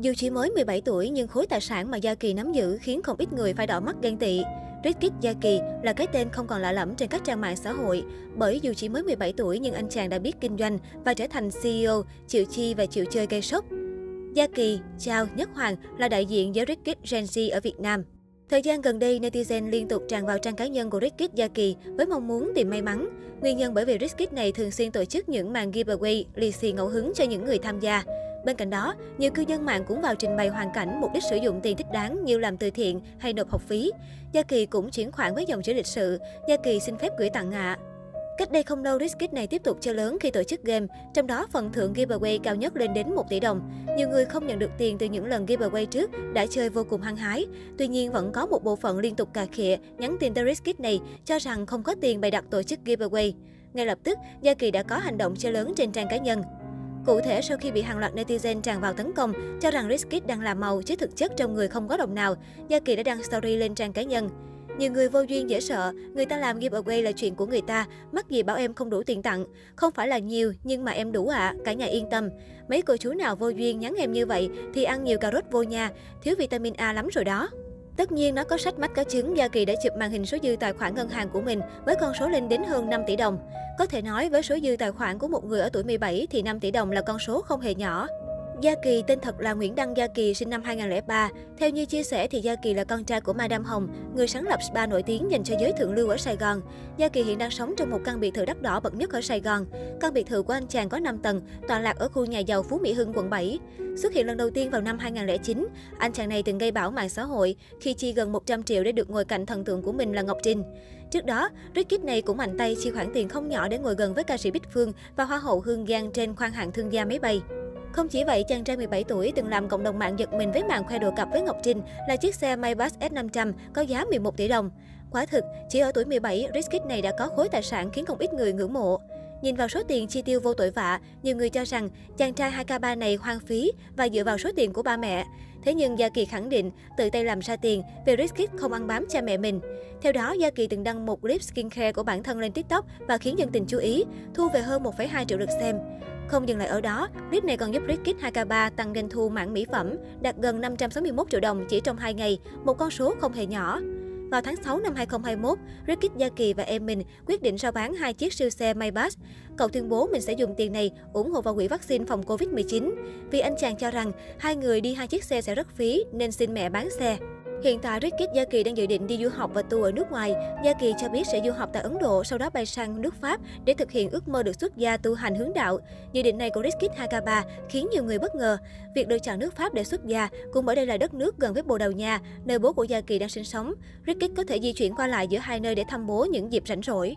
Dù chỉ mới 17 tuổi nhưng khối tài sản mà Gia Kỳ nắm giữ khiến không ít người phải đỏ mắt ghen tị. Rizkit Gia Kỳ là cái tên không còn lạ lẫm trên các trang mạng xã hội, bởi dù chỉ mới 17 tuổi nhưng anh chàng đã biết kinh doanh và trở thành CEO, chịu chi và chịu chơi gây sốc. Gia Kỳ, Chao, Nhất Hoàng là đại diện giới Rizkit Gen Z ở Việt Nam. Thời gian gần đây, netizen liên tục tràn vào trang cá nhân của Rizkit Gia Kỳ với mong muốn tìm may mắn. Nguyên nhân bởi vì Rizkit này thường xuyên tổ chức những màn giveaway, lì xì ngẫu hứng cho những người tham gia. Bên cạnh đó, nhiều cư dân mạng cũng vào trình bày hoàn cảnh mục đích sử dụng tiền thích đáng như làm từ thiện hay nộp học phí. Gia Kỳ cũng chuyển khoản với dòng chữ lịch sự, Gia Kỳ xin phép gửi tặng ạ. Cách đây không lâu, Riskit này tiếp tục chơi lớn khi tổ chức game, trong đó phần thưởng giveaway cao nhất lên đến 1 tỷ đồng. Nhiều người không nhận được tiền từ những lần giveaway trước đã chơi vô cùng hăng hái. Tuy nhiên, vẫn có một bộ phận liên tục cà khịa, nhắn tin tới Riskit này cho rằng không có tiền bày đặt tổ chức giveaway. Ngay lập tức, Gia Kỳ đã có hành động chơi lớn trên trang cá nhân. Cụ thể, sau khi bị hàng loạt netizen tràn vào tấn công, cho rằng Rizkid đang làm màu chứ thực chất trong người không có đồng nào, Gia Kỳ đã đăng story lên trang cá nhân. Nhiều người vô duyên dễ sợ, người ta làm giveaway là chuyện của người ta, mắc gì bảo em không đủ tiền tặng. Không phải là nhiều, nhưng mà em đủ ạ, à, cả nhà yên tâm. Mấy cô chú nào vô duyên nhắn em như vậy thì ăn nhiều cà rốt vô nha, thiếu vitamin A lắm rồi đó. Tất nhiên nó có sách mách có chứng Gia Kỳ đã chụp màn hình số dư tài khoản ngân hàng của mình với con số lên đến hơn 5 tỷ đồng. Có thể nói với số dư tài khoản của một người ở tuổi 17 thì 5 tỷ đồng là con số không hề nhỏ. Gia Kỳ tên thật là Nguyễn Đăng Gia Kỳ, sinh năm 2003. Theo như chia sẻ thì Gia Kỳ là con trai của Madame Hồng, người sáng lập spa nổi tiếng dành cho giới thượng lưu ở Sài Gòn. Gia Kỳ hiện đang sống trong một căn biệt thự đắt đỏ bậc nhất ở Sài Gòn. Căn biệt thự của anh chàng có 5 tầng, tọa lạc ở khu nhà giàu Phú Mỹ Hưng, quận 7. Xuất hiện lần đầu tiên vào năm 2009, anh chàng này từng gây bão mạng xã hội khi chi gần 100 triệu để được ngồi cạnh thần tượng của mình là Ngọc Trinh. Trước đó, Rickit này cũng mạnh tay chi khoản tiền không nhỏ để ngồi gần với ca sĩ Bích Phương và Hoa hậu Hương Giang trên khoang hạng thương gia máy bay. Không chỉ vậy, chàng trai 17 tuổi từng làm cộng đồng mạng giật mình với màn khoe đồ cặp với Ngọc Trinh là chiếc xe Maybach S500 có giá 11 tỷ đồng. Quả thực, chỉ ở tuổi 17, Rizkid này đã có khối tài sản khiến không ít người ngưỡng mộ. Nhìn vào số tiền chi tiêu vô tội vạ, nhiều người cho rằng chàng trai 2K3 này hoang phí và dựa vào số tiền của ba mẹ. Thế nhưng Gia Kỳ khẳng định tự tay làm ra tiền vì Rizkid không ăn bám cha mẹ mình. Theo đó, Gia Kỳ từng đăng một clip skincare của bản thân lên TikTok và khiến dân tình chú ý, thu về hơn 1,2 triệu lượt xem. Không dừng lại ở đó, clip này còn giúp Rickit 2K3 tăng doanh thu mảng mỹ phẩm, đạt gần 561 triệu đồng chỉ trong 2 ngày, một con số không hề nhỏ. Vào tháng 6 năm 2021, Rickit Gia Kỳ và em mình quyết định rao bán hai chiếc siêu xe Maybach. Cậu tuyên bố mình sẽ dùng tiền này ủng hộ vào quỹ vaccine phòng Covid-19. Vì anh chàng cho rằng hai người đi hai chiếc xe sẽ rất phí nên xin mẹ bán xe. Hiện tại, Rickit Gia Kỳ đang dự định đi du học và tour ở nước ngoài. Gia Kỳ cho biết sẽ du học tại Ấn Độ, sau đó bay sang nước Pháp để thực hiện ước mơ được xuất gia tu hành hướng đạo. Dự định này của Rickit Hakaba khiến nhiều người bất ngờ. Việc được chọn nước Pháp để xuất gia cũng bởi đây là đất nước gần với Bồ Đào Nha, nơi bố của Gia Kỳ đang sinh sống. Rickit có thể di chuyển qua lại giữa hai nơi để thăm bố những dịp rảnh rỗi.